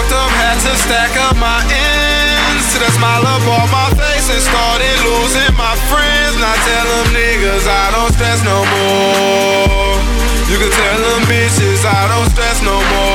fucked up, had to stack up my ends. To the smile up on my face and started losing my friends. Now tell them niggas I don't stress no more. You can tell them bitches I don't stress no more.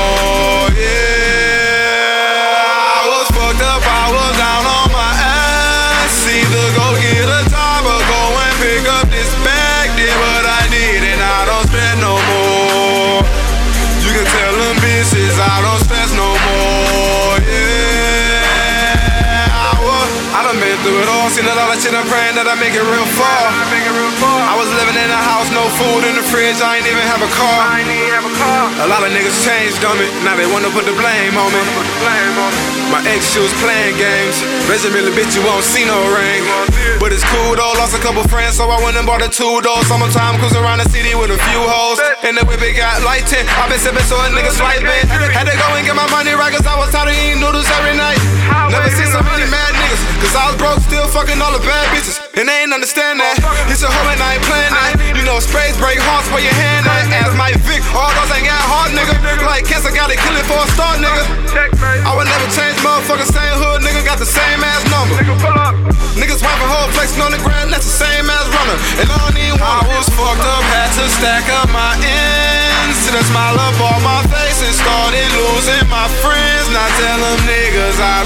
Been through it all, seen a lot of shit. I'm praying that I make it real far. I was living in a house, no food in the fridge. I ain't even have a car. A lot of niggas changed on me. Now they wanna put the blame on me. My ex, she was playing games. Really bitch, you won't see no ring. But it's cool though, lost a couple friends, so I went and bought a two door. Summertime, cruising around the city with a few hoes. And the whip it got light 10. i been sipping so a nigga swipe it. Had to go and get my money right, cause I was tired of eating noodles every fucking all the bad bitches. And they ain't understand that. It's a hoe and I ain't playing that. You know, sprays break hearts where your hand at. As my Vic, all those ain't got heart, nigga. Like cancer, gotta kill it for a start, nigga. I would never change, motherfucker, same hood, nigga, got the same ass number. Niggas wiping whole flexing on the ground, that's the same ass runner. And I don't even want I was fucked up, had to stack up my ends. To the smile up on my face and started losing my friends. Now tell them niggas I